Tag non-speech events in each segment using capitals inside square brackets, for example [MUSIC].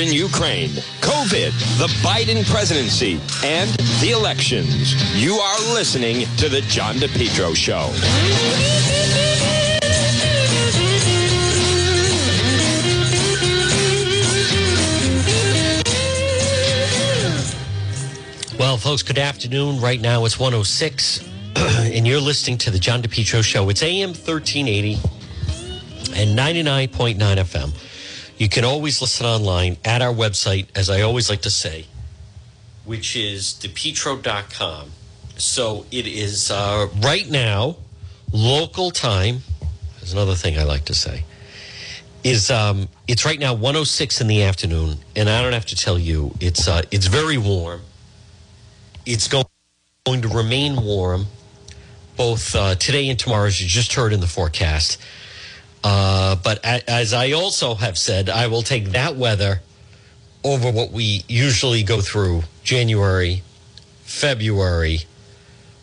in Ukraine, COVID, the Biden presidency, and the elections. You are listening to The John DePetro Show. Well, folks, good afternoon. Right now it's 106, [CLEARS THROAT] and you're listening to the John DePetro Show. It's AM 1380 and 99.9 FM. You can always listen online at our website, as I always like to say, which is depetro.com. So it is uh, right now, local time. There's another thing I like to say. Is um, it's right now 106 in the afternoon, and I don't have to tell you, it's uh, it's very warm. It's going to remain warm both uh, today and tomorrow, as you just heard in the forecast. Uh, but as I also have said, I will take that weather over what we usually go through January, February,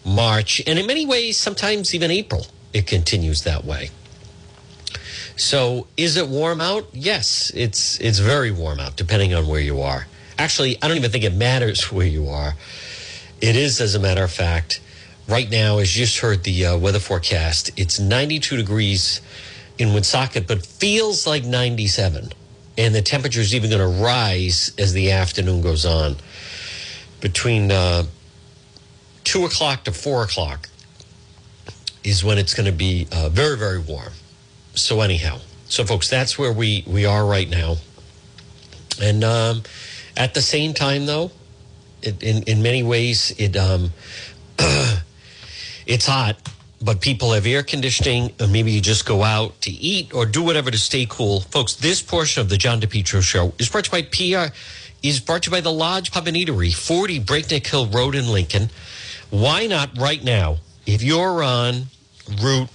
March, and in many ways, sometimes even April. It continues that way. So, is it warm out? Yes, it's it's very warm out, depending on where you are. Actually, I don't even think it matters [LAUGHS] where you are. It is, as a matter of fact, right now, as you just heard the uh, weather forecast, it's 92 degrees in Woonsocket, but feels like 97. And the temperature is even going to rise as the afternoon goes on. Between uh, 2 o'clock to 4 o'clock is when it's going to be uh, very, very warm. So, anyhow, so folks, that's where we, we are right now. And um, at the same time, though, it, in in many ways it um [CLEARS THROAT] it's hot but people have air conditioning or maybe you just go out to eat or do whatever to stay cool. Folks this portion of the john depetro show is brought to you by pr is brought to you by the lodge pub and eatery 40 breakneck hill road in lincoln. Why not right now? If you're on route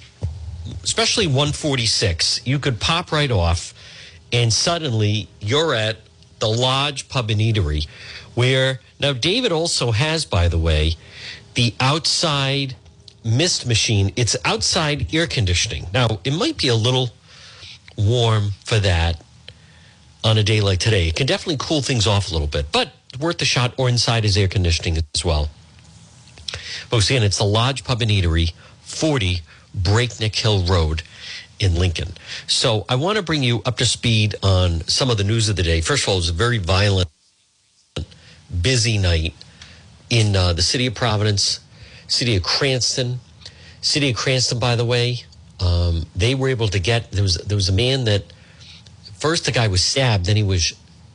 especially 146 you could pop right off and suddenly you're at the lodge pub and eatery where now david also has by the way the outside mist machine it's outside air conditioning now it might be a little warm for that on a day like today it can definitely cool things off a little bit but worth the shot or inside is air conditioning as well folks again it's the lodge pub and eatery 40 breakneck hill road in Lincoln. So I want to bring you up to speed on some of the news of the day. First of all, it was a very violent, busy night in uh, the city of Providence, city of Cranston. City of Cranston, by the way, um, they were able to get there was there was a man that first the guy was stabbed, then he was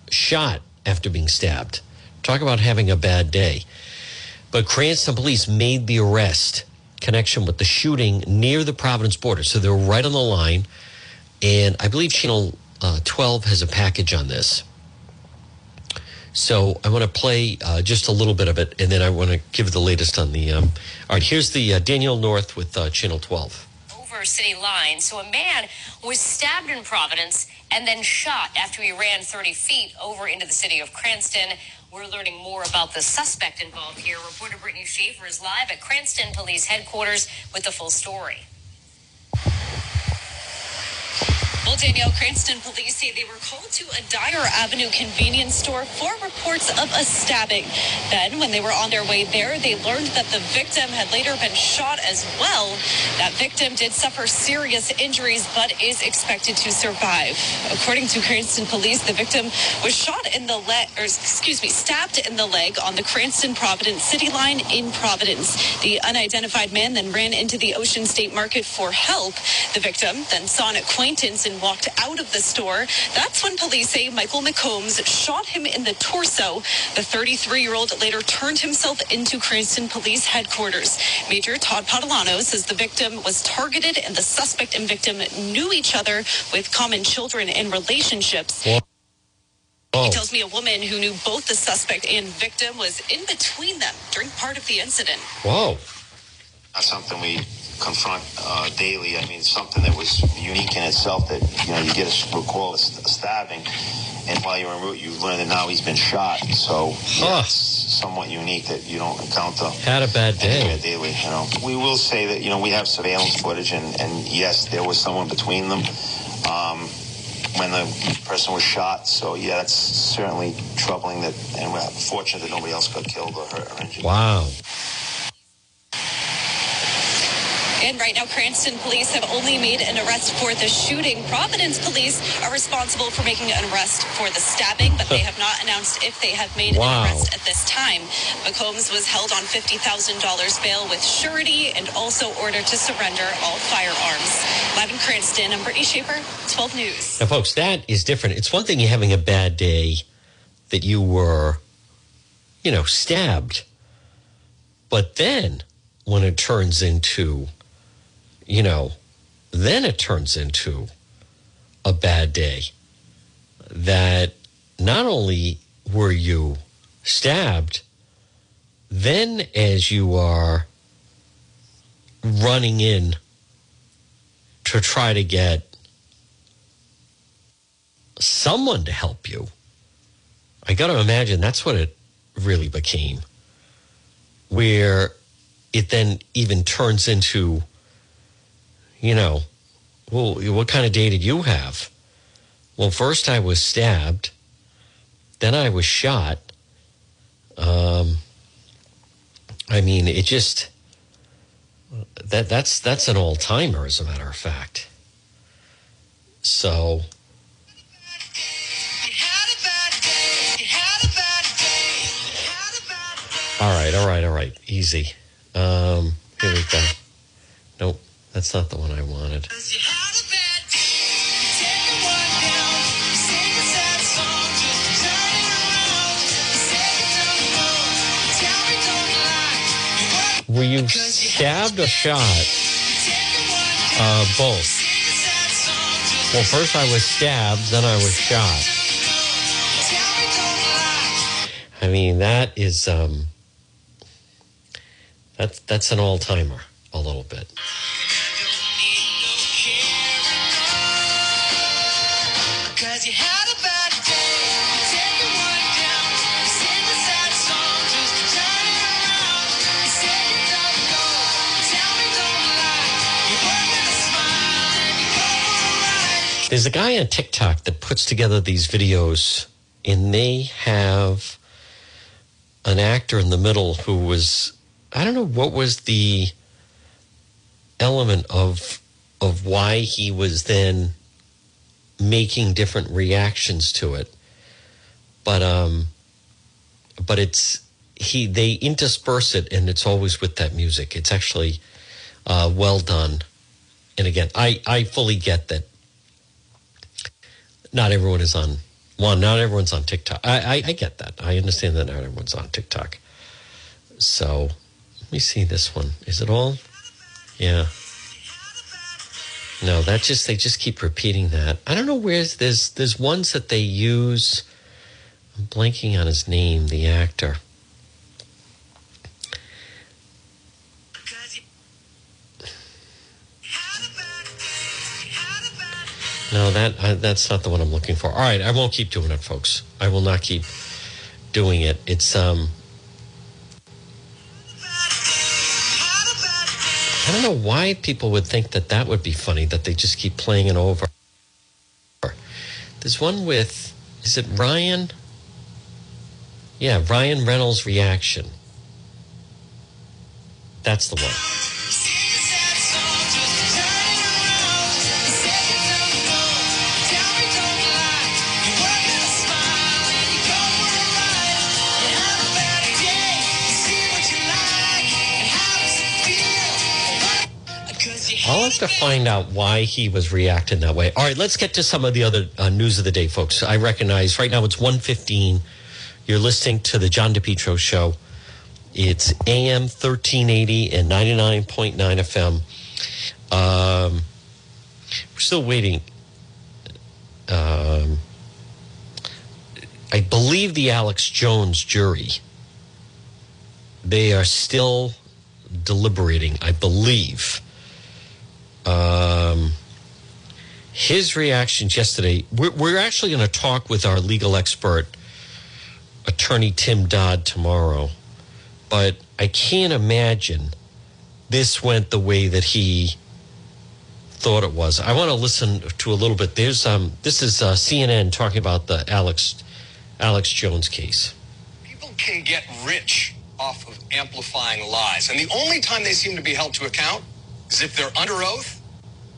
shot after being stabbed. Talk about having a bad day. But Cranston police made the arrest connection with the shooting near the Providence border. So they're right on the line. And I believe Channel uh, 12 has a package on this. So I want to play uh, just a little bit of it, and then I want to give the latest on the. Um, all right, here's the uh, Danielle North with uh, Channel 12. over city line. So a man was stabbed in Providence and then shot after he ran 30 feet over into the city of Cranston. We're learning more about the suspect involved here. Reporter Brittany Schaefer is live at Cranston Police Headquarters with the full story. Well, Danielle, Cranston police say they were called to a Dyer Avenue convenience store for reports of a stabbing. Then, when they were on their way there, they learned that the victim had later been shot as well. That victim did suffer serious injuries but is expected to survive. According to Cranston police, the victim was shot in the leg, or excuse me, stabbed in the leg on the Cranston Providence City line in Providence. The unidentified man then ran into the Ocean State Market for help. The victim then saw an acquaintance and walked out of the store. That's when police say Michael McCombs shot him in the torso. The 33 year old later turned himself into Cranston Police headquarters. Major Todd Patalano says the victim was targeted and the suspect and victim knew each other with common children and relationships. Oh. He tells me a woman who knew both the suspect and victim was in between them during part of the incident. Whoa. That's something we confront uh, daily. I mean, it's something that was unique in itself that, you know, you get a recall a st- stabbing, and while you're en route, you learn that now he's been shot. So, yeah, it's somewhat unique that you don't encounter Had a bad day. daily, you know. We will say that, you know, we have surveillance footage, and, and yes, there was someone between them. Um, when the person was shot. So yeah, that's certainly troubling. That and we're fortunate that nobody else got killed or hurt or injured. Wow. And right now, Cranston police have only made an arrest for the shooting. Providence police are responsible for making an arrest for the stabbing, but they have not announced if they have made Wow. an arrest at this time. McCombs was held on $50,000 bail with surety and also ordered to surrender all firearms. Live in Cranston, I'm Brittany Schaefer, 12 News. Now, folks, that is different. It's one thing you having a bad day that you were, you know, stabbed. But then when it turns into, you know, then it turns into a bad day that not only were you stabbed, then as you are running in to try to get someone to help you. I got to imagine that's what it really became, where it then even turns into, you know, well, what kind of day did you have? Well, first I was stabbed, then I was shot. Um, I mean, it just that that's that's an all timer, as a matter of fact. So All right, all right, all right. Easy. Um, here we go. Nope, that's not the one I wanted. Were you stabbed or shot? Uh, both. Well, first I was stabbed, then I was shot. I mean, that is um, that's that's an all timer a little bit. There's a guy on TikTok that puts together these videos, and they have an actor in the middle who was I don't know what was the element of of why he was then making different reactions to it, but um, but it's he they intersperse it, and it's always with that music. It's actually uh, well done. And again, I I fully get that not everyone is on one not everyone's on tiktok. I, I i get that. I understand that not everyone's on tiktok. So let me see this one. Is it all? Yeah. No that just they just keep repeating that. I don't know where's there's there's ones that they use. I'm blanking on his name the actor no that I, that's not the one i'm looking for all right i won't keep doing it folks i will not keep doing it it's um. I don't know why people would think that that would be funny that they just keep playing it over. There's one with, is it Ryan? Yeah, Ryan Reynolds' reaction. That's the one. I'll have to find out why he was reacting that way. All right, let's get to some of the other uh, news of the day, folks. I recognize right now it's 1.15. You're listening to the John DePetro Show. It's AM 1380 and 99.9 FM. Um, we're still waiting. Um, I believe the Alex Jones jury. They are still deliberating, I believe. Um, his reactions yesterday. We're, we're actually going to talk with our legal expert, attorney Tim Dodd, tomorrow. But I can't imagine this went the way that he thought it was. I want to listen to a little bit. There's um, this is uh, CNN talking about the Alex Alex Jones case. People can get rich off of amplifying lies. And the only time they seem to be held to account is if they're under oath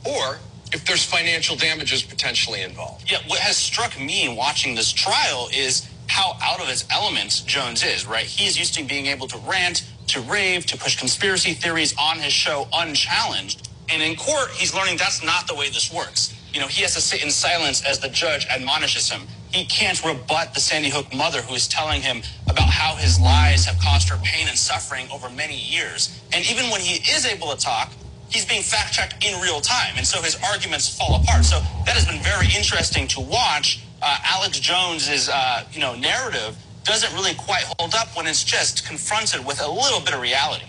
or if there's financial damages potentially involved. Yeah, what has struck me in watching this trial is how out of his elements Jones is, right? He's used to being able to rant, to rave, to push conspiracy theories on his show unchallenged. And in court, he's learning that's not the way this works. You know, he has to sit in silence as the judge admonishes him. He can't rebut the Sandy Hook mother who is telling him about how his lies have caused her pain and suffering over many years. And even when he is able to talk, he's being fact checked in real time. And so his arguments fall apart. So that has been very interesting to watch. Uh, Alex Jones's, uh, you know, narrative doesn't really quite hold up when it's just confronted with a little bit of reality.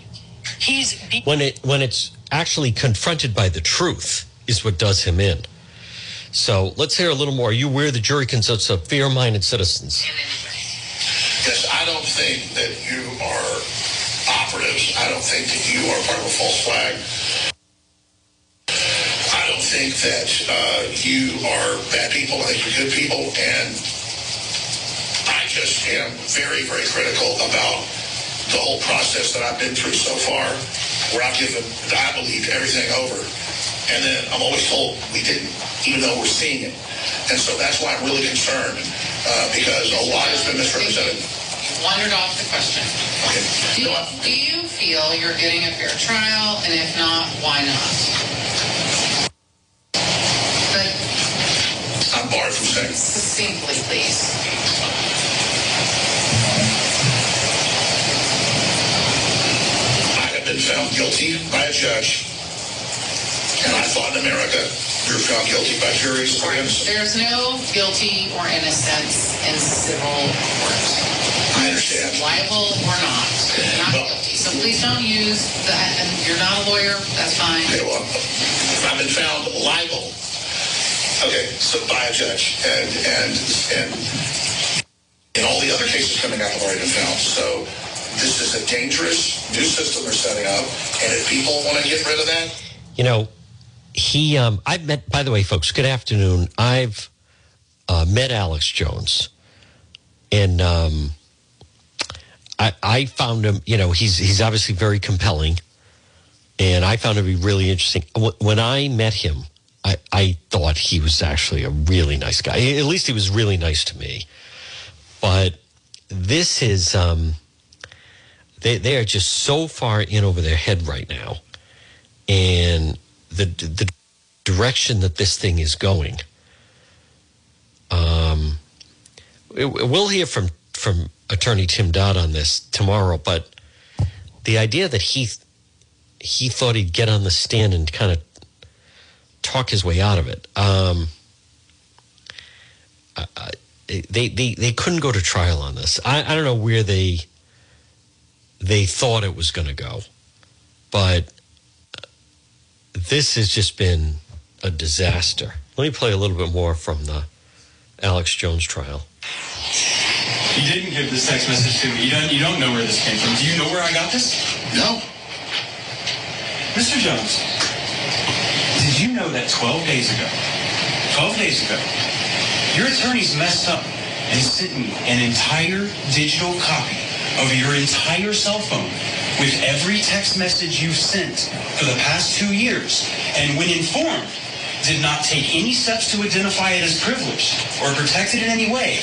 He's be- when it when it's actually confronted by the truth is what does him in. So let's hear a little more. Are you aware the jury consists of fair-minded citizens? Yes, I don't think that you are operatives. I don't think that you are part of a false flag. Think that uh, you are bad people. I think you're good people. And I just am very, very critical about the whole process that I've been through so far, where I've given, I believed everything over. And then I'm always told we didn't, even though we're seeing it. And so that's why I'm really concerned, uh, because a lot has been misrepresented. You've wandered off the question. Okay. Do, do you feel you're getting a fair trial? And if not, why not? But I'm from succinctly, please. I have been found guilty by a judge, and I thought in America you're found guilty by juries or innocent. There's no guilty or innocence in civil court. I understand. Liable or not, not Well- guilty. So please don't use that. And you're not a lawyer. That's fine. Okay, well, I've been found liable. Okay, so by a judge, and and and in all the other cases coming out, I've already been found. So this is a dangerous new system they're setting up, and if people want to get rid of that, You know, he. Um, I've met. By the way, folks. Good afternoon. I've uh, met Alex Jones, and um, I, I found him. You know, he's he's obviously very compelling, and I found him to be really interesting. When I met him, I, I thought he was actually a really nice guy. At least he was really nice to me. But this is. Um, they they are just so far in over their head right now and the the direction that this thing is going. Um, we'll hear from from Attorney Tim Dodd on this tomorrow, but the idea that he he thought he'd get on the stand and kind of talk his way out of it. Um, I- I- they, they they couldn't go to trial on this. I, I don't know where they they thought it was going to go, but this has just been a disaster. Let me play a little bit more from the Alex Jones trial. You didn't give this text message to me. You don't. You don't know where this came from. Do you know where I got this, no, Mr. Jones? Did you know that 12 days ago, 12 days ago, your attorneys messed up and sent me an entire digital copy of your entire cell phone with every text message you've sent for the past two years, and when informed, did not take any steps to identify it as privileged or protect it in any way.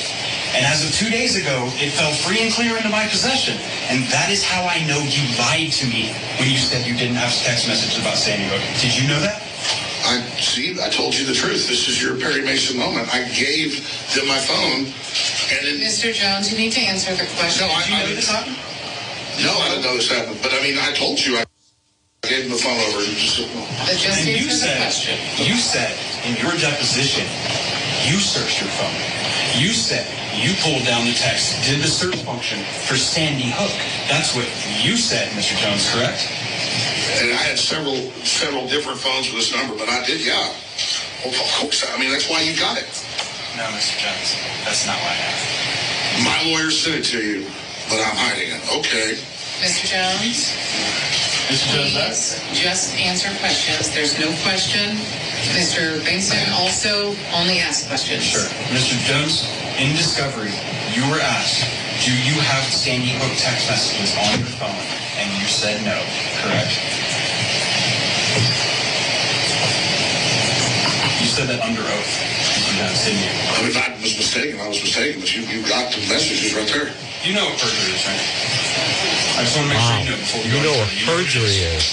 And as of two days ago, it fell free and clear into my possession. And that is how I know you lied to me when you said you didn't have text messages about Sandy Hook. Did you know that? I see. I told you the truth. This is your Perry Mason moment. I gave them my phone, and then Mr. Jones, you need to answer the question. No, I- Did you know this happened? no, I didn't know this happened. But I mean, I told you I gave them the phone over. and just- But just And you answer the said, question. you said in your deposition, you searched your phone. You said you pulled down the text, did the search function for Sandy Hook. That's what you said, Mr. Jones, correct? And I had several several different phones with this number, but I did, yeah. Well, of course. I mean, that's why you got it. No, Mr. Jones, that's not what I have. My lawyer sent it to you, but I'm hiding it. Okay. Mr. Jones, Mr. Jones, Please just answer questions. There's no question. Mr. Bankston also only asks questions. Sure. Mr. Jones, in discovery, you were asked, do you have Sandy Hook text messages on your phone? And you said no, correct? You said that under oath, Mr. Jones, didn't you? I mean, I was mistaken, I was mistaken, but you, you got the messages right there. You know what perjury is, right? I just want to make Wow. sure you know before we You go You know what perjury is.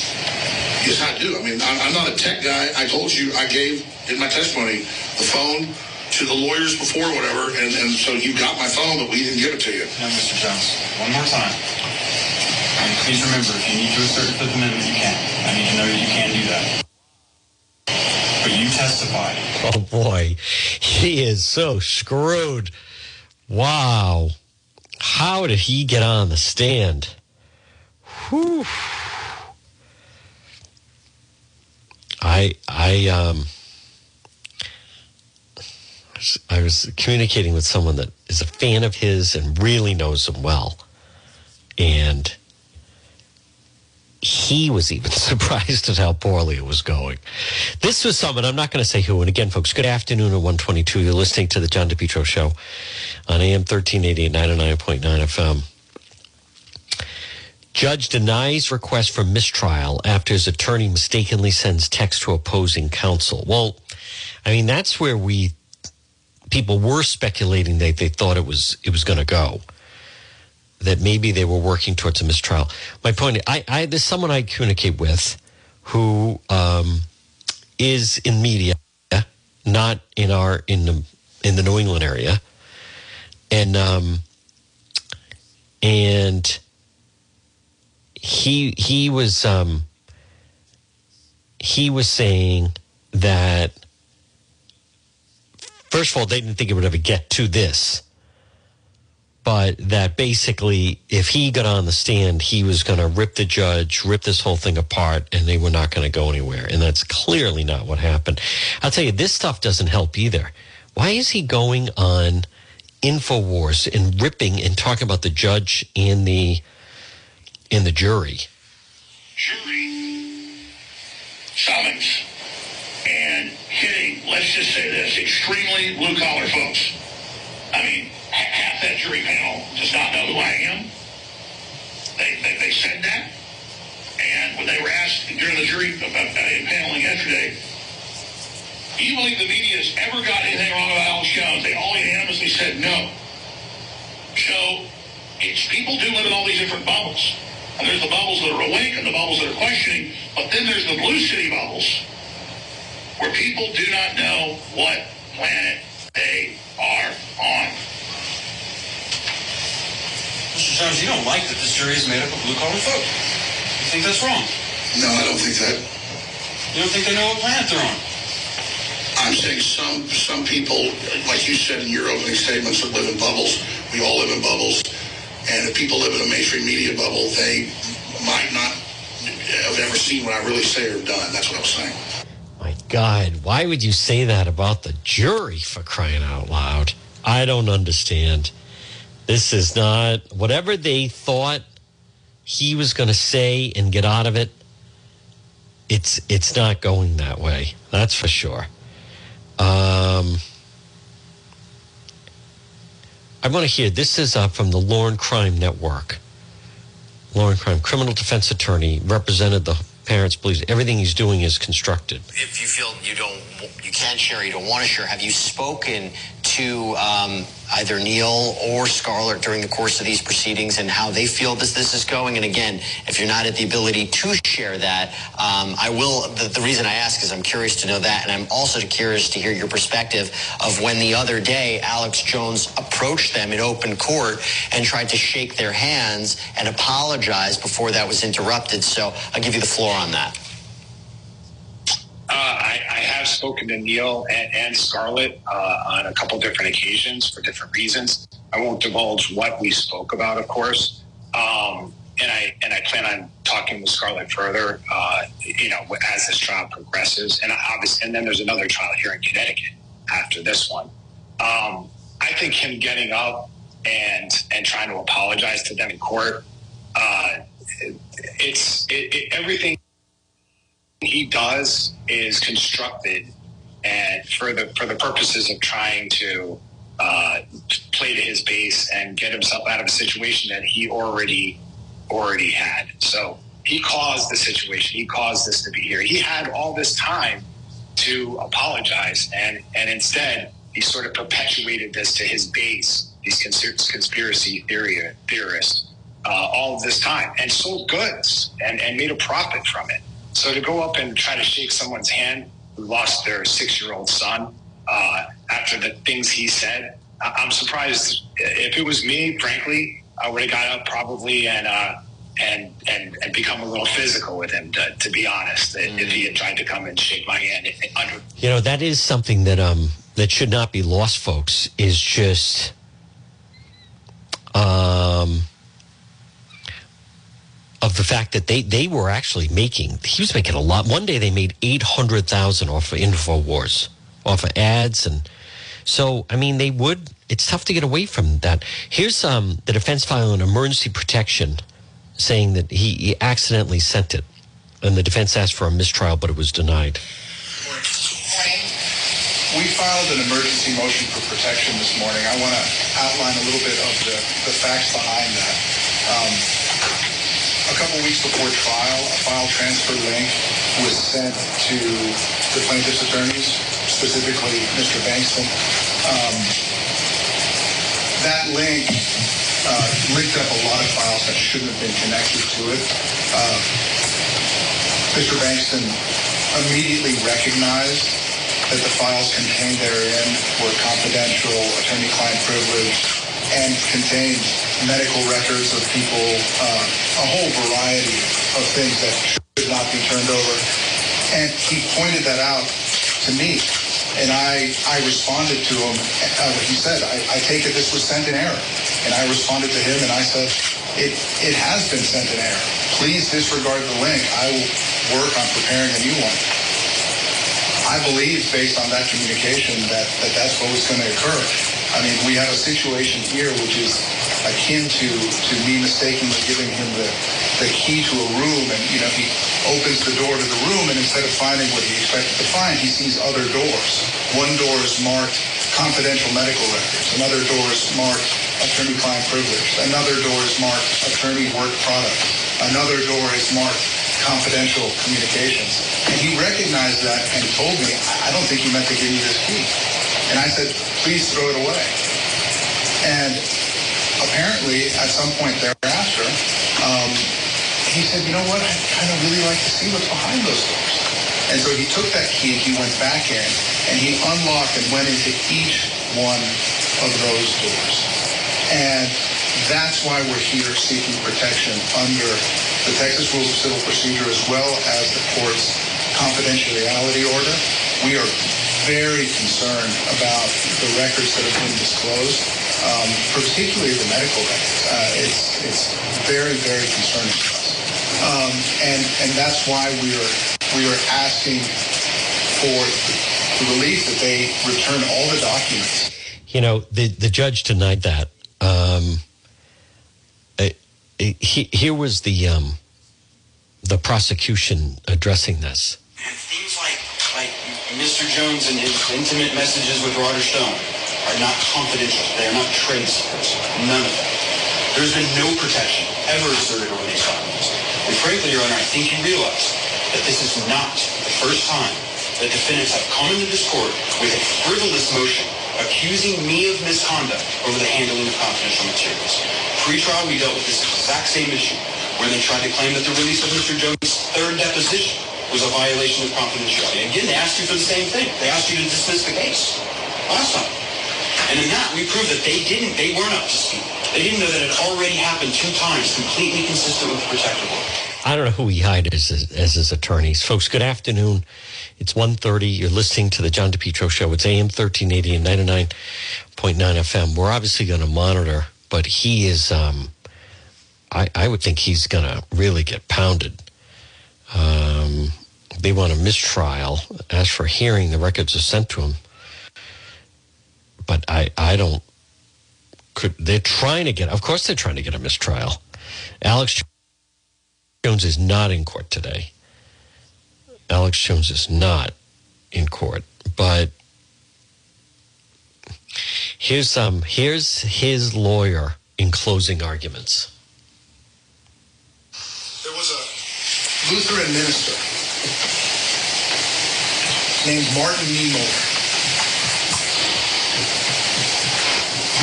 Yes, I do. I mean, I'm, I'm not a tech guy. I told you, I gave in my testimony the phone to the lawyers before, whatever, and, and so you got my phone, but we didn't give it to you. No, Mr. Jones, one more time. And please remember, if you need to assert the Fifth Amendment, you can. I need to know that you can do that. But you testified. Oh boy, he is so screwed. Wow. How did he get on the stand? Whew. I I um I was communicating with someone that is a fan of his and really knows him well. And he was even [LAUGHS] surprised at how poorly it was going. This was someone, I'm not going to say who. And again, folks, good afternoon at 122. You're listening to the John DePetro Show on AM 1380 at 99.9 FM. Judge denies request for mistrial after his attorney mistakenly sends text to opposing counsel. Well, I mean, that's where we people were speculating that they thought it was it was going to go that maybe they were working towards a mistrial. My point, I, I there's someone I communicate with who um, is in media, not in our in the in the New England area, and um, and he he was um, he was saying that first of all they didn't think it would ever get to this. But that basically if he got on the stand he was going to rip the judge rip this whole thing apart and they were not going to go anywhere. And that's clearly not what happened. I'll tell you this stuff doesn't help either. Why is he going on infowars and ripping and talking about the judge and the and the jury? Jury. Summons hitting, let's just say this, extremely blue collar folks. I mean, half that jury panel does not know who I am. They, they, they said that. And when they were asked during the jury uh, uh, paneling yesterday, do you believe the media has ever got anything wrong about Alex Jones? They all unanimously said no. So it's people do live in all these different bubbles. And there's the bubbles that are awake and the bubbles that are questioning, but then there's the blue city bubbles where people do not know what planet they are on. Mr. Jones, you don't like that this jury is made up of blue collar folk. You think that's wrong? No, I don't think that. You don't think they know what planet they're on? I'm saying some some people, like you said in your opening statements, that live in bubbles. We all live in bubbles, and if people live in a mainstream media bubble, they might not have ever seen what I really say or done. That's what I was saying. God, why would you say that about the jury for crying out loud? I don't understand. This is not whatever they thought he was going to say and get out of it. It's it's not going that way. That's for sure. Um, I want to hear this is uh, from the Law&Crime Network. Law&Crime, criminal defense attorney, represented the parents believes everything he's doing is constructed. if you feel you don't you can't share you don't want to share have you spoken to um, either neil or scarlett during the course of these proceedings and how they feel this this is going. And again if you're not at the ability to share that um, i will the, the reason i ask is i'm curious to know that. And i'm also curious to hear your perspective of when the other day alex jones approached them in open court and tried to shake their hands and apologize before that was interrupted. So i'll give you the floor on that I, I have spoken to Neil and, and Scarlett uh, on a couple different occasions for different reasons. I won't divulge what we spoke about, of course. Um, and I and I plan on talking with Scarlett further, uh, you know, as this trial progresses. And obviously, and then there's another trial here in Connecticut after this one. Um, I think him getting up and and trying to apologize to them in court, uh, it, it's it, it, everything he does is constructed and for the for the purposes of trying to uh, play to his base and get himself out of a situation that he already already had. So he caused the situation. He caused this to be here. He had all this time to apologize, and and instead he sort of perpetuated this to his base, these cons- conspiracy theory theorists, uh, all this time, and sold goods and and made a profit from it. So to go up and try to shake someone's hand who lost their six year old son uh, after the things he said, I'm surprised. If it was me, frankly, I would have got up probably and. Uh, and, and and become a little physical with him, to, to be honest. If he had tried to come and shake my hand under You know, that is something that um that should not be lost, folks, is just um of the fact that they they were actually making he was making a lot. One day they made eight hundred thousand off of InfoWars, off of ads and so I mean they would it's tough to get away from that. Here's um the defense file an emergency protection saying that he, he accidentally sent it. And the defense asked for a mistrial, but it was denied. We filed an emergency motion for protection this morning. I want to outline a little bit of the, the facts behind that. Um, a couple weeks before trial, a file transfer link was sent to the plaintiff's attorneys, specifically Mr. Bankston. Um, that link uh, linked up a lot of files that shouldn't have been connected to it. Uh, Mr. Bankston immediately recognized that the files contained therein were confidential, attorney-client privilege, and contained medical records of people, uh, a whole variety of things that should not be turned over. And he pointed that out to me, and I, I responded to him. Uh, he said, I, I take it this was sent in error. And I responded to him, and I said, it, it has been sent in error. Please disregard the link. I will work on preparing a new one. I believe, based on that communication, that, that that's what was going to occur. I mean, we have a situation here which is akin to, to me mistakenly giving him the, the key to a room, and, you know, he opens the door to the room, and instead of finding what he expected to find, he sees other doors. One door is marked confidential medical records. Another door is marked attorney-client privilege. Another door is marked attorney work product. Another door is marked confidential communications. And he recognized that and told me, I I don't think he meant to give you this key. And I said, please throw it away. And apparently, at some point thereafter, um, he said, you know what, I'd kind of really like to see what's behind those doors. And so he took that key, and he went back in, and he unlocked and went into each one of those doors. And that's why we're here seeking protection under the Texas Rules of Civil Procedure as well as the court's confidentiality order. We are very concerned about the records that have been disclosed, um, particularly the medical records. Uh, it's, it's very, very concerning to us. Um, and, and that's why we are, we are asking for the relief that they return all the documents You know, the, the judge denied that. Um, uh, he, here was the um, the prosecution addressing this. Things like, like Mr. Jones and his intimate messages with Roger Stone are not confidential. They are not trade secrets. None of them. There's been no protection ever asserted over these documents. And frankly, Your Honor, I think you realize that this is not the first time that defendants have come into this court with a frivolous motion accusing me of misconduct over the handling of confidential materials. Pre-trial, we dealt with this exact same issue, where they tried to claim that the release of Mr. Jones' third deposition was a violation of confidentiality. Again, they asked you for the same thing. They asked you to dismiss the case last time. And in that, we proved that they didn't, they weren't up to speed. They didn't know that it already happened two times, completely consistent with the protective order. I don't know who he hired as, his- as his attorneys. Folks, good afternoon. It's 1.30. You're listening to the John DePetro Show. It's AM 1380 and 99.9 FM. We're obviously going to monitor, but he is, um, I, I would think he's going to really get pounded. Um, they want a mistrial. As for hearing, the records are sent to him. But I, I don't, could, they're trying to get, of course they're trying to get a mistrial. Alex Jones is not in court today. Alex Jones is not in court, but here's um here's his lawyer in closing arguments. There was a Lutheran minister named Martin Niemöller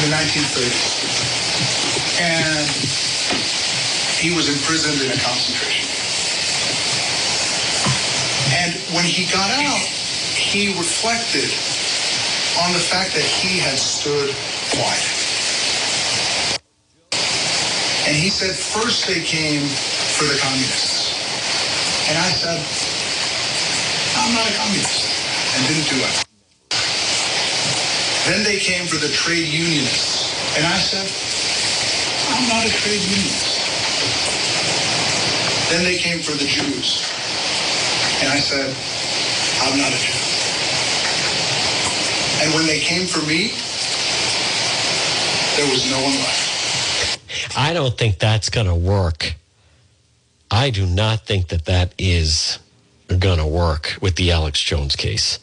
in the 1930s. And he was imprisoned in a concentration camp. And when he got out, he reflected on the fact that he had stood quiet. And he said, first they came for the communists. And I said, I'm not a communist, and didn't do it. Then they came for the trade unionists. And I said, I'm not a trade unionist. Then they came for the Jews. And I said, I'm not a Jew. And when they came for me, there was no one left. I don't think that's going to work. I do not think that that is to work with the Alex Jones case.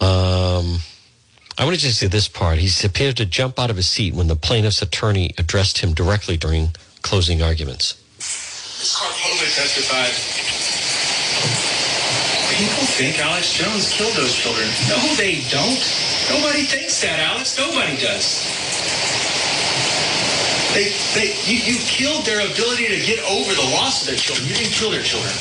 Um, I want to just say this part. He's appeared to jump out of his seat when the plaintiff's attorney addressed him directly during closing arguments. Karpova testified. People think Alex Jones killed those children. No, they don't. Nobody thinks that, Alex. Nobody does. They, they, you, you killed their ability to get over the loss of their children. You didn't kill their children.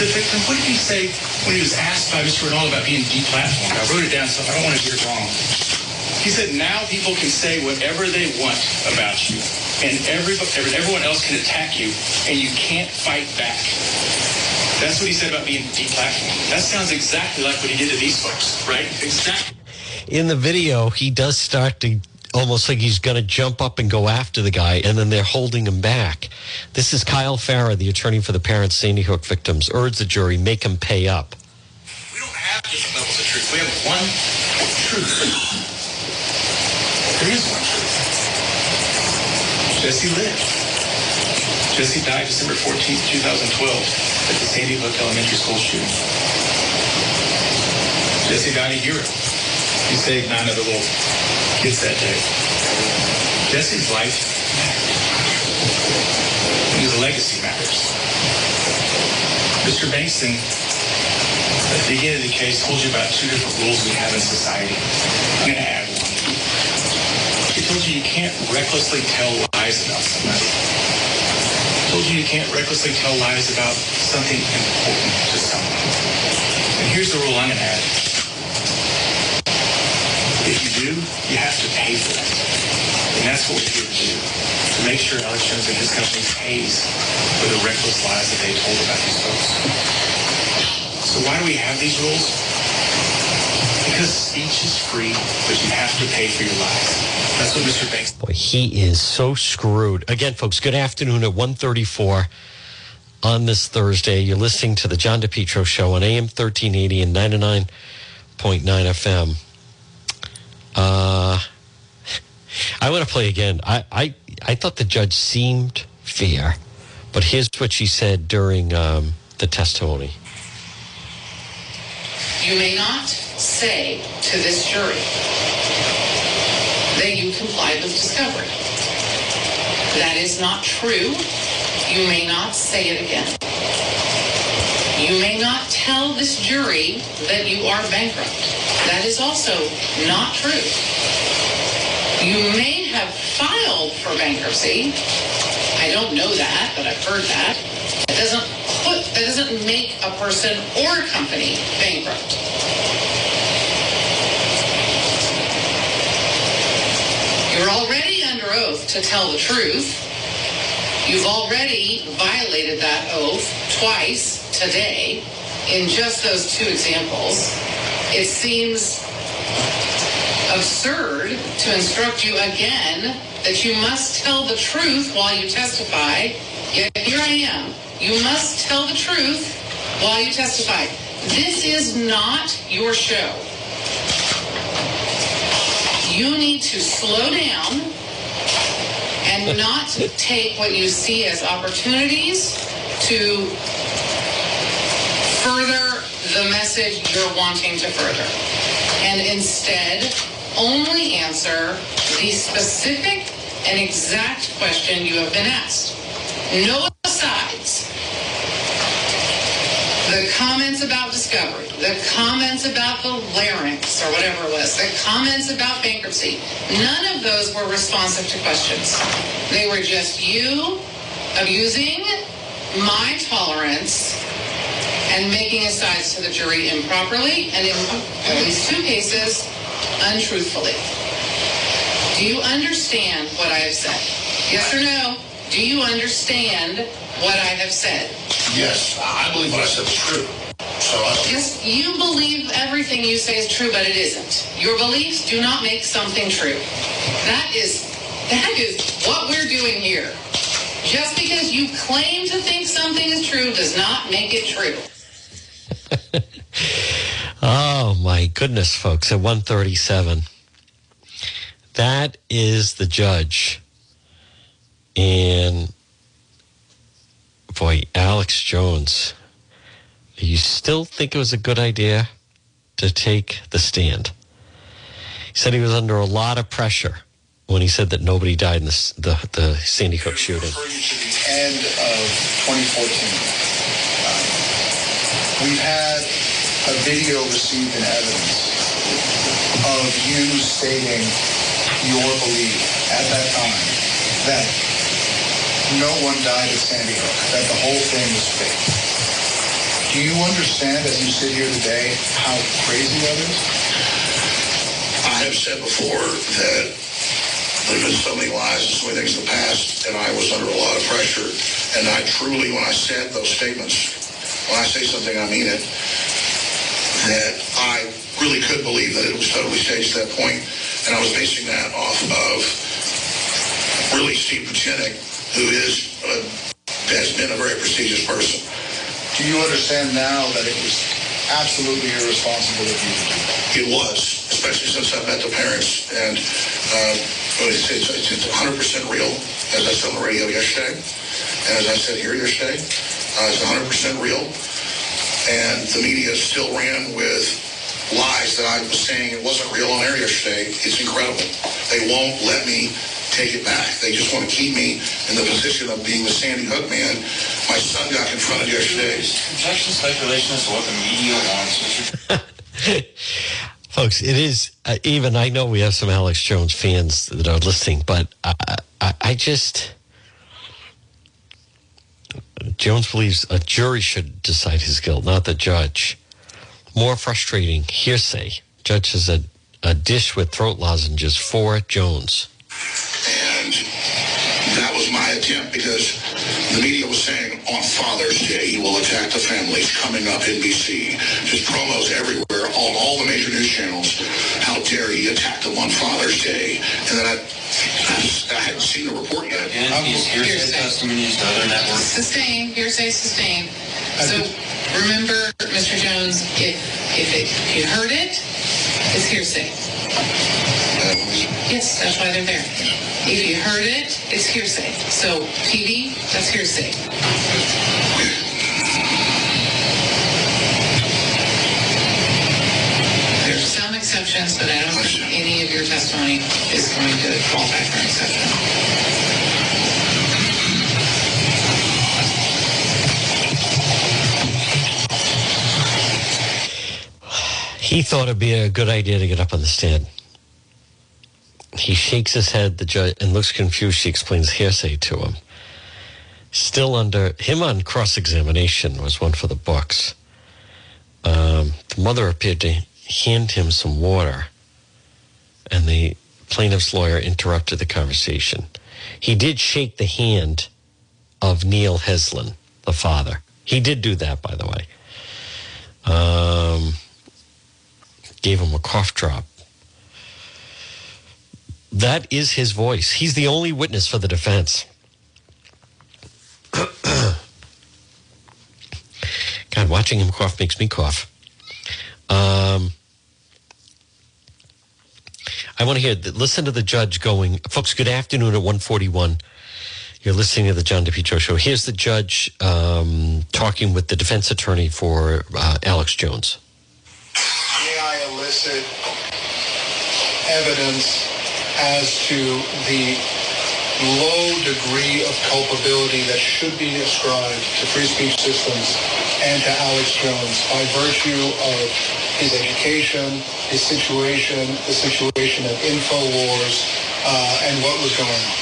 The victim. What did he say when he was asked by Mr. Reynal about being deplatformed? I wrote it down so I don't want to get it wrong. He said, now people can say whatever they want about you, and every, everyone else can attack you, and you can't fight back. That's what he said about being deplatformed. That sounds exactly like what he did to these folks, right? Exactly. In the video, he does start to almost like he's going to jump up and go after the guy, and then they're holding him back. This is Kyle Farrar, the attorney for the parents, Sandy Hook victims, urged the jury make him pay up. We don't have different levels of truth. We have one truth. There is one truth. Jesse lived. Jesse died December 14th, 2012 at the Sandy Hook Elementary School shooting. Jesse died a ago. He saved nine other little kids that day. Jesse's life. His legacy matters. Mr. Bankston, at the beginning of the case, told you about two different rules we have in society. I'm going to add one. He told you you can't recklessly tell lies about somebody. He told you you can't recklessly tell lies about something important to someone. And here's the rule I'm going to add. If you do, you have to pay for it. And that's what we're here to do. To make sure Alex Jones and his company pays for the reckless lies that they told about these folks. So why do we have these rules? Because speech is free, but you have to pay for your lies. That's what Mr. Banks Boy, he is so screwed. Again, folks, good afternoon at 134 on this Thursday. You're listening to the John DePetro Show on AM 1380 and 99.9 FM. Uh, I want to play again. I, I, I thought the judge seemed fair, but here's what she said during um, the testimony. You may not say to this jury that you complied with discovery. That is not true. You may not say it again. You may not tell this jury that you are bankrupt. That is also not true. You may have filed for bankruptcy. I don't know that, but I've heard that. It doesn't put that doesn't make a person or a company bankrupt. You're already under oath to tell the truth. You've already violated that oath twice today in just those two examples. It seems absurd to instruct you again that you must tell the truth while you testify. Yet here I am. You must tell the truth while you testify. This is not your show. You need to slow down and [LAUGHS] not take what you see as opportunities to further the message you're wanting to further. And instead, only answer the specific and exact question you have been asked. No asides. The comments about discovery, the comments about the larynx or whatever it was, the comments about bankruptcy, none of those were responsive to questions. They were just you abusing my tolerance and making asides to the jury improperly and in at least two cases, untruthfully. Do you understand what I have said? Yes or no? Do you understand what I have said? Yes, I believe what I said is true. So Yes, you believe everything you say is true, but it isn't. Your beliefs do not make something true. That is that is what we're doing here. Just because you claim to think something is true does not make it true. [LAUGHS] Oh my goodness, folks! At one thirty-seven, that is the judge, and boy, Alex Jones. You still think it was a good idea to take the stand? He said he was under a lot of pressure when he said that nobody died in the the, the Sandy Hook shooting. end of 2014. We've had a video received in evidence of you stating your belief at that time that no one died at Sandy Hook, that the whole thing was fake. Do you understand as you sit here today how crazy that is? I have said before that there have been so many lies and so many things in the past, and I was under a lot of pressure. And I truly, when I said those statements, when I say something, I mean it, that I really could believe that it was totally staged at that point. And I was basing that off of really Steve Pieczenik, who is, uh, has been a very prestigious person. Do you understand now that it was absolutely irresponsible of you to do that? It was, especially since I met the parents. And uh, it's, it's, it's 100% real, as I said on the radio yesterday. And as I said here yesterday, uh, it's 100% real. And the media still ran with lies that I was saying it wasn't real on air yesterday. It's incredible. They won't let me take it back. They just want to keep me in the position of being the Sandy Hook man. My son got confronted yesterday. Objection, speculation as to what the media wants. [LAUGHS] Folks, it is uh, even. I know we have some Alex Jones fans that are listening, but I, I, I just Jones believes a jury should decide his guilt, not the judge. More frustrating hearsay. Judge has a, a dish with throat lozenges for Jones. And that was my attempt because the media was saying on Father's Day he will attack the families coming up NBC. Just promos everywhere on all the major news channels. How dare he attack them on Father's Day? And then I, I, just- I hadn't seen the report yet. And um, he's hearsay Hearsay. testimonies to other networks. Sustain, hearsay, sustain. So remember, Mr. Jones, if, if it, if you heard it, it's hearsay. Yes, that's why they're there. If you heard it, it's hearsay. So TV, that's hearsay. Is to for an exception. He thought it'd be a good idea to get up on the stand. He shakes his head, the judge, and looks confused. She explains hearsay to him. Still under him on cross examination was one for the books. Um, the mother appeared to hand him some water, and the plaintiff's lawyer interrupted the conversation. He did shake the hand of Neil Heslin, the father. He did do that, by the way. Um, gave him a cough drop. That is his voice. He's the only witness for the defense. [COUGHS] God, watching him cough makes me cough. Um, I want to hear. Listen to the judge going, folks. Good afternoon at one forty one. You're listening to the John DePetro show. Here's the judge um, talking with the defense attorney for uh, Alex Jones. May I elicit evidence as to the low degree of culpability that should be ascribed to free speech systems and to Alex Jones by virtue of his education, his situation, the situation of InfoWars, uh, and what was going on.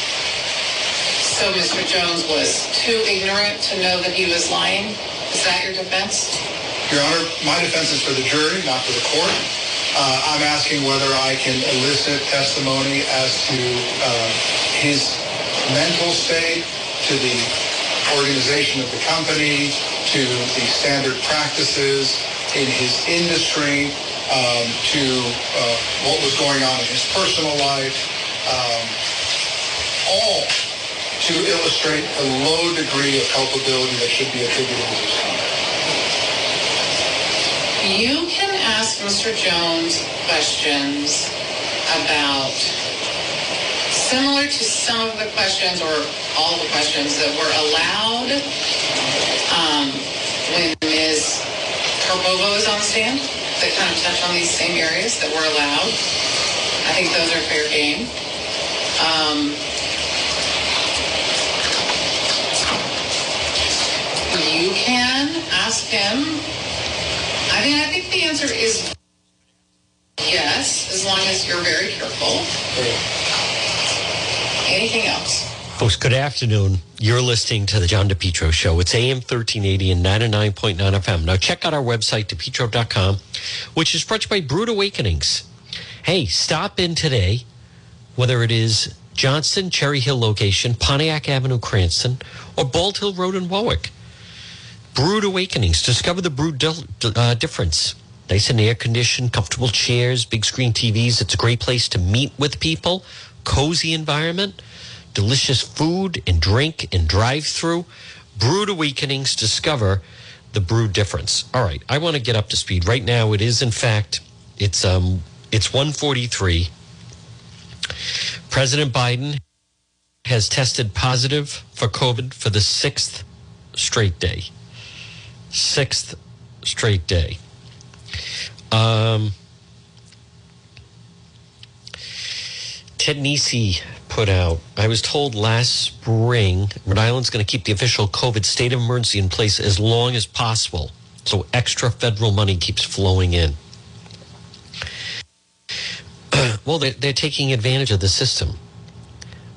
So Mr. Jones was too ignorant to know that he was lying? Is that your defense? Your Honor, my defense is for the jury, not for the court. Uh, I'm asking whether I can elicit testimony as to uh, his mental state, to the organization of the company, to the standard practices in his industry, um, to uh, what was going on in his personal life, um, all to illustrate the low degree of culpability that should be attributed to this conduct. You can ask Mr. Jones questions about similar to some of the questions or all the questions that were allowed um, when Ms. Karpova is on the stand that kind of touch on these same areas that were allowed. I think those are fair game. Um, you can ask him I mean, I think the answer is yes, as long as you're very careful. Anything else? Folks, good afternoon. You're listening to the John DePetro Show. It's AM 1380 and 99.9 FM. Now, check out our website, depetro.com, which is brought to you by Brewed Awakenings. Hey, stop in today, whether it is Johnston, Cherry Hill location, Pontiac Avenue, Cranston, or Bald Hill Road in Warwick. Brewed Awakenings. Discover the brood uh, difference. Nice and air conditioned, comfortable chairs, big screen TVs. It's a great place to meet with people. Cozy environment, delicious food and drink and drive through. Brewed Awakenings. Discover the brood difference. All right, I want to get up to speed right now. It is in fact it's um it's 143. President Biden has tested positive for COVID for the sixth straight day sixth straight day. Um, Ted Nesi put out, I was told last spring, Rhode Island's going to keep the official COVID state of emergency in place as long as possible. So extra federal money keeps flowing in. [CLEARS THROAT] well, they're, they're taking advantage of the system.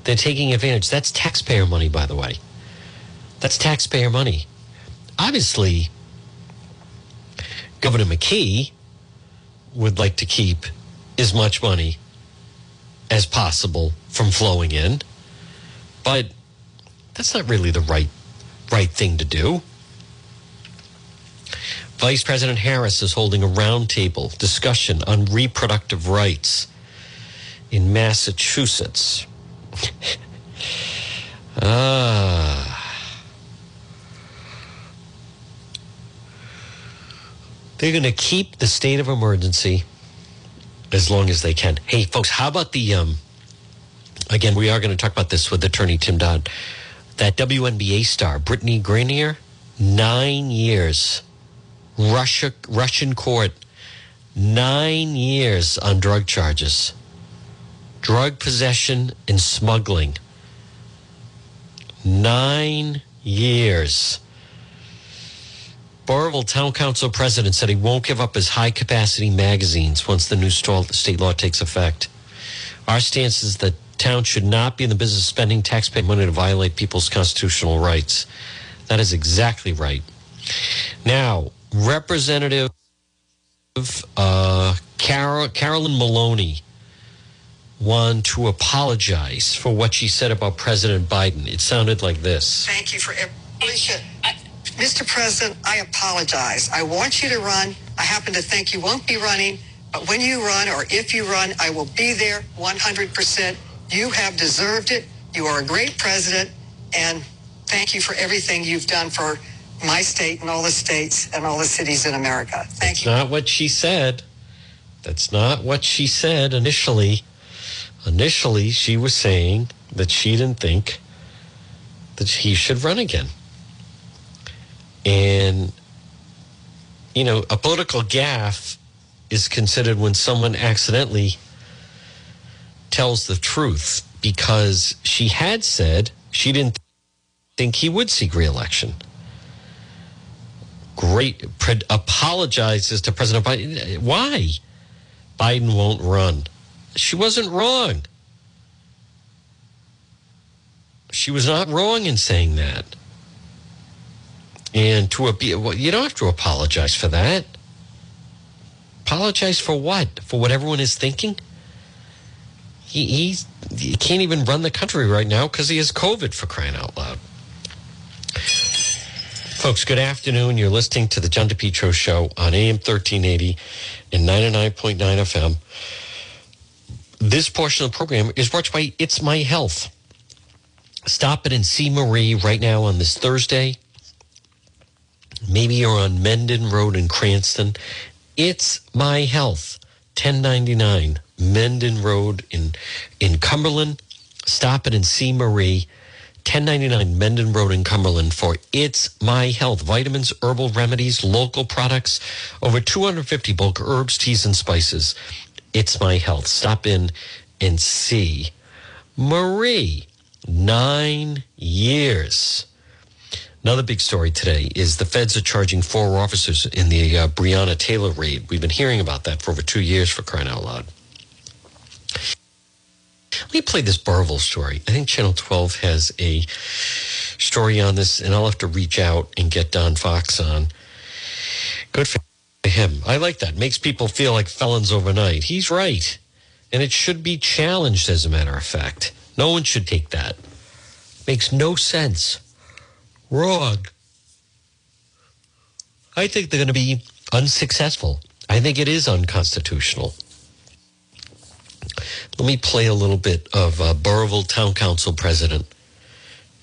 They're taking advantage. That's taxpayer money, by the way. That's taxpayer money obviously, Governor McKee would like to keep as much money as possible from flowing in, but that's not really the right right thing to do. Vice President Harris is holding a roundtable discussion on reproductive rights in Massachusetts. [LAUGHS] ah. They're going to keep the state of emergency as long as they can. Hey, folks, how about the um, again? We are going to talk about this with Attorney Tim Dodd. That WNBA star Brittney Griner, nine years, Russia Russian court, nine years on drug charges, drug possession and smuggling. Nine years. Burrillville Town Council president said he won't give up his high capacity magazines once the new state law takes effect. Our stance is that town should not be in the business of spending taxpayer money to violate people's constitutional rights. That is exactly right. Now, Representative uh, Carol, Carolyn Maloney wanted to apologize for what she said about President Biden. It sounded like this. Thank you for everything. Mr. President, I apologize. I want you to run. I happen to think you won't be running, but when you run or if you run, I will be there 100%. You have deserved it. You are a great president, and thank you for everything you've done for my state and all the states and all the cities in America. Thank you. That's not what she said. That's not what she said initially. Initially, she was saying that she didn't think that he should run again. And, you know, a political gaffe is considered when someone accidentally tells the truth because she had said she didn't think he would seek reelection. Great, pre- apologizes to President Biden. Why? Biden won't run. She wasn't wrong. She was not wrong in saying that. And to a, well, you don't have to apologize for that. Apologize for what? For what everyone is thinking? He, he's, he can't even run the country right now because he has COVID for crying out loud. Folks, good afternoon. You're listening to the John DePetro Show on AM 1380 and 99.9 FM. This portion of the program is brought to you by It's My Health. Stop it and see Marie right now on this Thursday. Maybe you're on Mendon Road in Cranston. It's My Health, 1099 Mendon Road in, in Cumberland. Stop it and see Marie. 1099 Mendon Road in Cumberland for It's My Health. Vitamins, herbal remedies, local products, over 250 bulk herbs, teas, and spices. It's My Health. Stop in and see Marie. Nine years. Another big story today is the feds are charging four officers in the uh, Breonna Taylor raid. We've been hearing about that for over two years for crying out loud. Let me play this Burrillville story. I think Channel 12 has a story on this, and I'll have to reach out and get Don Fox on. Good for him. I like that. Makes people feel like felons overnight. He's right. And it should be challenged, as a matter of fact. No one should take that. Makes no sense. Wrong. I think they're going to be unsuccessful. I think it is unconstitutional. Let me play a little bit of uh, Town Council President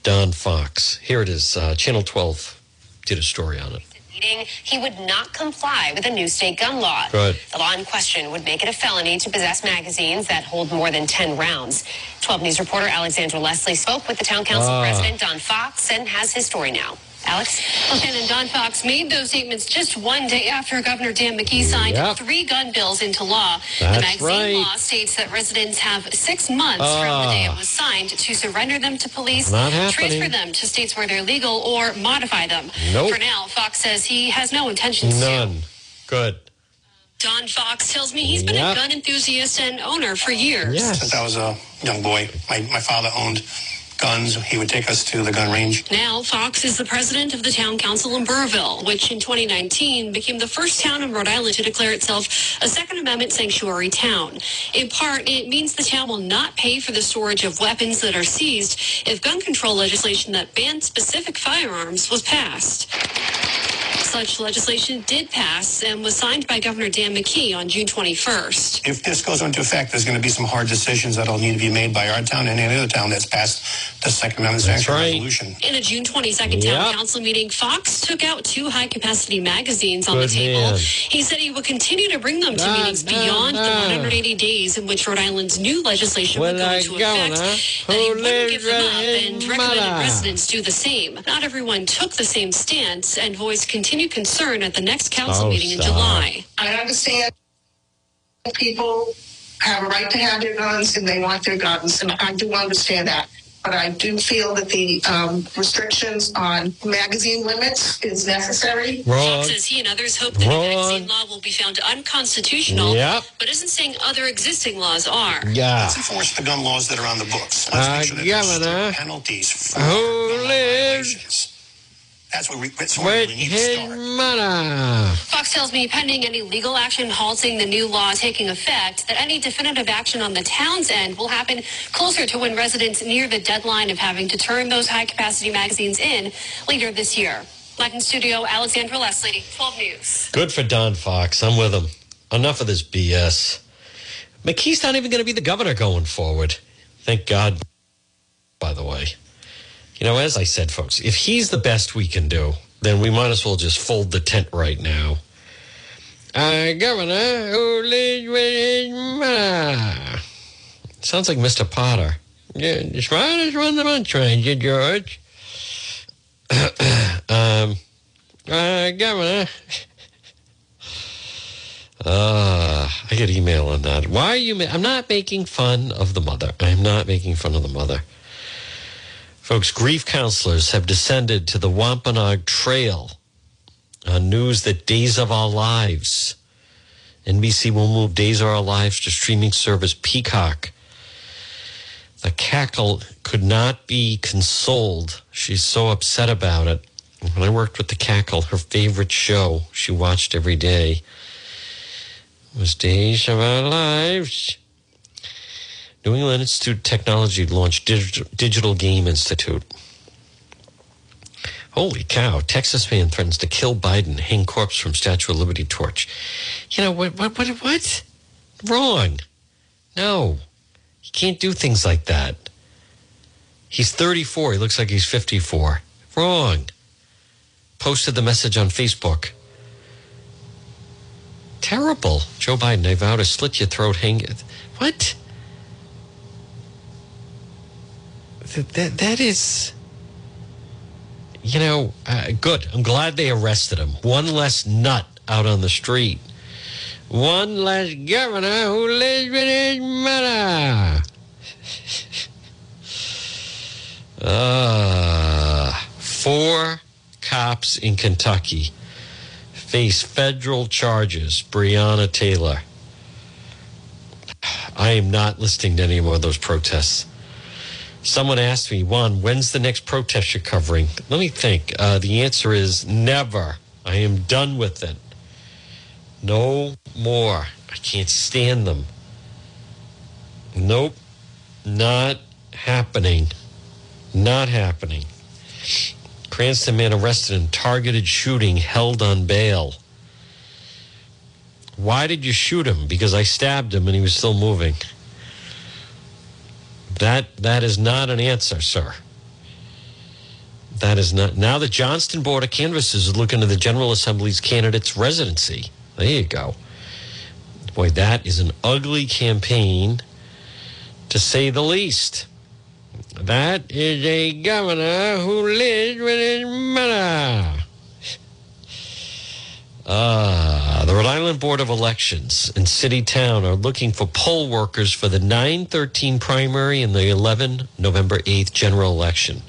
Don Fox. Here it is. Uh, Channel 12 did a story on it. he would not comply with a new state gun law. Good. The law in question would make it a felony to possess magazines that hold more than 10 rounds. 12 News reporter Alexandra Leslie spoke with the town council Ah. president, Don Fox, and has his story now. Alex? Well, Shannon, Don Fox made those statements just one day after Governor Dan McKee signed Yep. three gun bills into law. That's the magazine right. law states that residents have six months from the day it Ah. was signed to surrender them to police, transfer them to states where they're legal, or modify them. Nope. For now, Fox says he has no intentions to. None. Good. Don Fox tells me he's been Yep. a gun enthusiast and owner for years. Yes. Since I was a young boy, my, my father owned guns. He would take us to the gun range. Now, Fox is the president of the town council in Burrillville, which in 2019 became the first town in Rhode Island to declare itself a Second Amendment sanctuary town. In part, it means the town will not pay for the storage of weapons that are seized if gun control legislation that bans specific firearms was passed. Such legislation did pass and was signed by Governor Dan McKee on June 21st. If this goes into effect, there's going to be some hard decisions that'll need to be made by our town and any other town that's passed the Second Amendment That's sanctuary right. resolution. In a June 22nd town council meeting, Fox took out two high capacity magazines on the table. man. He said he would continue to bring them to Nah, meetings nah, beyond the 180 days in which Rhode Island's new legislation would go into go, effect. huh? That he wouldn't give them up and recommended Mala? residents do the same. Not everyone took the same stance and voiced continued concern at the next council Oh, meeting in. July. I understand people have a right to have their guns and they want their guns, and I do understand that. But I do feel that the um, restrictions on magazine limits is necessary. Wrong. Fox says he and others hope the new Wrong. magazine law will be found unconstitutional, Yep. but isn't saying other existing laws are. Yeah. Let's enforce the gun laws that are on the books. Let's Uh, make sure that there's Governor, strict penalties for who gun lives violations. That's what we, that's where we need to start. mother? Fox tells me pending any legal action halting the new law taking effect, that any definitive action on the town's end will happen closer to when residents near the deadline of having to turn those high capacity magazines in later this year. Live in studio, Alexandra Leslie, 12 News. Good for Don Fox. I'm with him. Enough of this BS. McKee's not even going to be the governor going forward. Thank God, by the way. You know, as I said, folks, if he's the best we can do, then we might as well just fold the tent right now. Our governor who lives with his. Sounds like Mr. Potter. Yeah, run, just run the train, you George. [COUGHS] um, uh, Governor. Uh, [LAUGHS] I get email on that. Why are you? Ma- I'm not making fun of the mother. I'm not making fun of the mother. Folks, grief counselors have descended to the Wampanoag Trail on news that Days of Our Lives, NBC will move Days of Our Lives to streaming service Peacock. The cackle could not be consoled. She's so upset about it. When I worked with the cackle, her favorite show she watched every day was Days of Our Lives. New England Institute of Technology launched Digital, Digital Game Institute. Holy cow! Texas man threatens to kill Biden, hang corpse from Statue of Liberty torch. You know what? What? What? What? Wrong. No, you can't do things like that. He's 34. He looks like he's 54. Wrong. Posted the message on Facebook. Terrible. Joe Biden, I vow to slit your throat, hang it. What? That, that, is, you know, uh, good. I'm glad they arrested him. One less nut out on the street. One less governor who lives with his mother. Uh, four cops in Kentucky face federal charges. Breonna Taylor. I am not listening to any more of those protests. Someone asked me, Juan, when's the next protest you're covering? Let me think. Uh, the answer is never. I am done with it. No more. I can't stand them. Nope. Not happening. Not happening. Cranston man arrested in targeted shooting held on bail. Why did you shoot him? Because I stabbed him and he was still moving. That that is not an answer, sir. That is not. Now the Johnston Board of Canvassers is looking to the General Assembly's candidate's residency. There you go. Boy, that is an ugly campaign, to say the least. That is a governor who lives with his mother. Ah, the Rhode Island Board of Elections and City Town are looking for poll workers for the 913 primary and the 11 November 8th general election.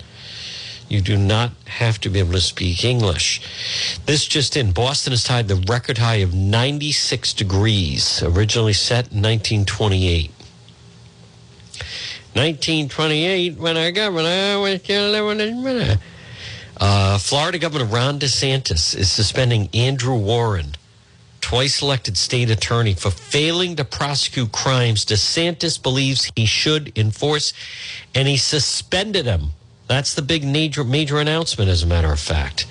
You do not have to be able to speak English. This just in Boston has tied the record high of 96 degrees, originally set in 1928. 1928, when our governor was still living in Minnesota. Uh, Florida Governor Ron DeSantis is suspending Andrew Warren, twice elected state attorney, for failing to prosecute crimes DeSantis believes he should enforce, and he suspended him. That's the big major, major announcement, as a matter of fact.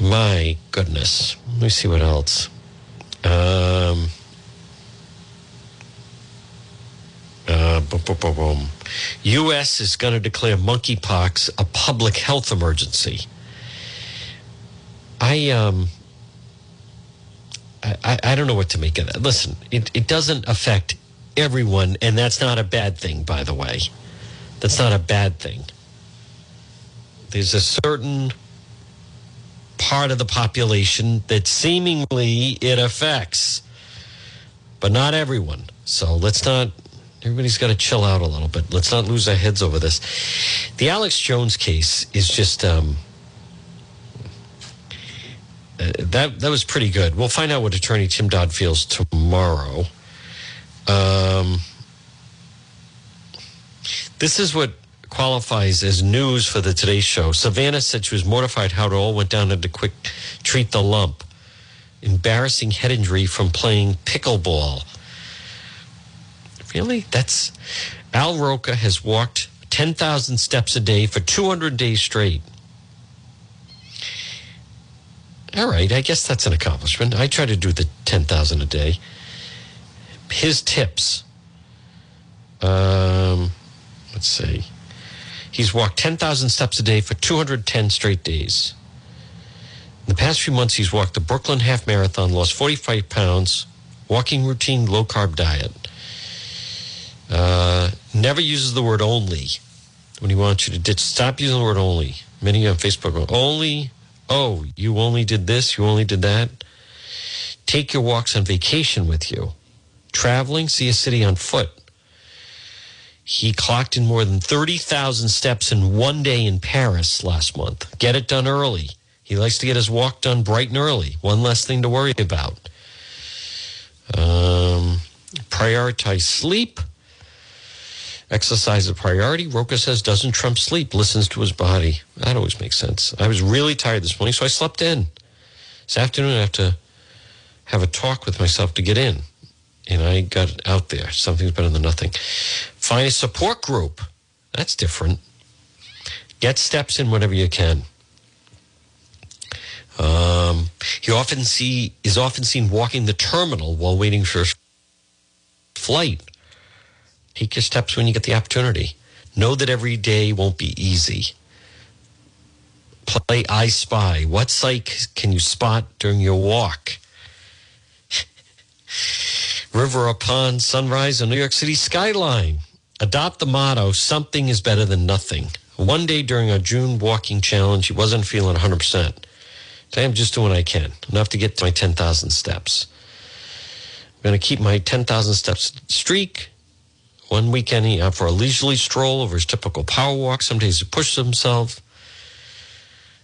My goodness. Let me see what else. Um, uh, boom, boom, boom, boom. U.S. is going to declare monkeypox a public health emergency. I um, I, I, don't know what to make of that. Listen, it, it doesn't affect everyone, and that's not a bad thing, by the way. That's not a bad thing. There's a certain part of the population that seemingly it affects, but not everyone. So let's not, everybody's got to chill out a little bit. Let's not lose our heads over this. The Alex Jones case is just, um, that that was pretty good. We'll find out what Attorney Tim Dodd feels tomorrow. Um, this is what qualifies as news for the Today Show. Savannah said she was mortified how it all went down and to quick treat the lump. Embarrassing head injury from playing pickleball. Really? That's Al Roker has walked 10,000 steps a day for 200 days straight. All right, I guess that's an accomplishment. I try to do the 10,000 a day. His tips. Um, let's see. He's walked 10,000 steps a day for 210 straight days. In the past few months, he's walked the Brooklyn Half Marathon, lost 45 pounds, walking routine, low carb diet. Uh, never uses the word only when he wants you to ditch. Stop using the word only. Many on Facebook go, only, oh, you only did this, you only did that. Take your walks on vacation with you. Traveling, see a city on foot. He clocked in more than 30,000 steps in one day in Paris last month. Get it done early. He likes to get his walk done bright and early. One less thing to worry about. Um, prioritize sleep. Exercise a priority. Roker says doesn't trump sleep, listens to his body. That always makes sense. I was really tired this morning, so I slept in. This afternoon, I have to have a talk with myself to get in. And I got out there. Something's better than nothing. Find a support group. That's different. Get steps in whenever you can. Um, he often see is often seen walking the terminal while waiting for flight. Take your steps when you get the opportunity. Know that every day won't be easy. Play I Spy. What sight can you spot during your walk? [LAUGHS] River or pond, sunrise, or New York City skyline. Adopt the motto something is better than nothing. One day during our June walking challenge, he wasn't feeling 100%. Today I'm just doing what I can, enough to get to my 10,000 steps. I'm going to keep my 10,000 steps streak. One weekend he out for a leisurely stroll over his typical power walk. Some days he pushes himself.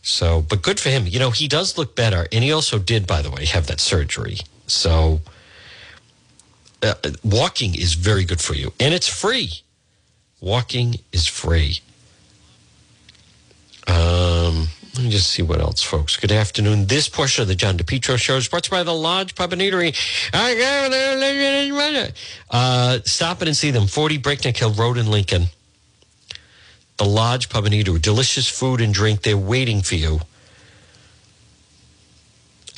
So, but good for him. You know, he does look better. And he also did, by the way, have that surgery. So, uh, walking is very good for you. And it's free. Walking is free. Um, let me just see what else, folks. Good afternoon. This portion of the John DePetro Show is brought to you by the Lodge Pub and Eatery. Uh, stop it and see them. 40 Breakneck Hill Road in Lincoln. The Lodge Pub and Eatery. Delicious food and drink. They're waiting for you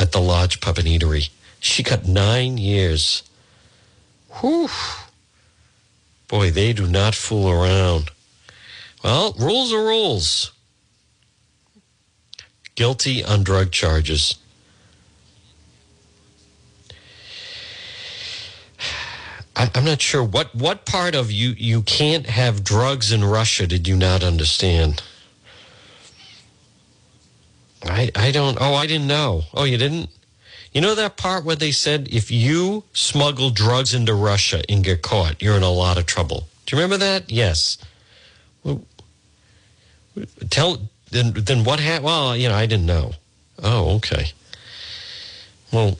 at the Lodge Pub and Eatery. She got nine years. Whew. Boy, they do not fool around. Well, rules are rules. Guilty on drug charges. I, I'm not sure what what part of you you can't have drugs in Russia did you not understand? I I don't. Oh, I didn't know. Oh, you didn't. You know that part where they said if you smuggle drugs into Russia and get caught, you're in a lot of trouble. Do you remember that? Yes. Well, tell then then what happened? Well, you know, I didn't know. Oh, okay. Well,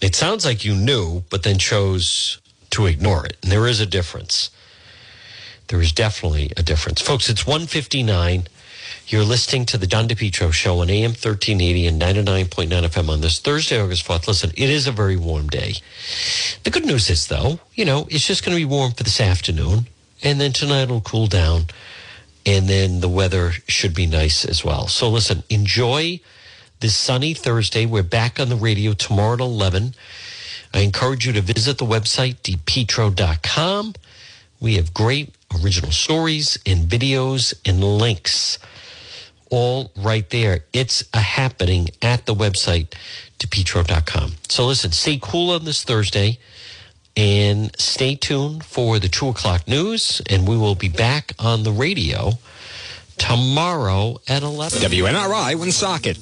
it sounds like you knew, but then chose to ignore it. And there is a difference. There is definitely a difference. Folks, it's 159. You're listening to the Don DePetro Show on AM 1380 and 99.9 FM on this Thursday, August 4th. Listen, it is a very warm day. The good news is, though, you know, it's just going to be warm for this afternoon. And then tonight it'll cool down. And then the weather should be nice as well. So listen, enjoy this sunny Thursday. We're back on the radio tomorrow at 11. I encourage you to visit the website, depetro.com. We have great original stories and videos and links all right there. It's a happening at the website, depetro.com. So listen, stay cool on this Thursday and stay tuned for the two o'clock news. And we will be back on the radio tomorrow at 11. WNRI Woonsocket.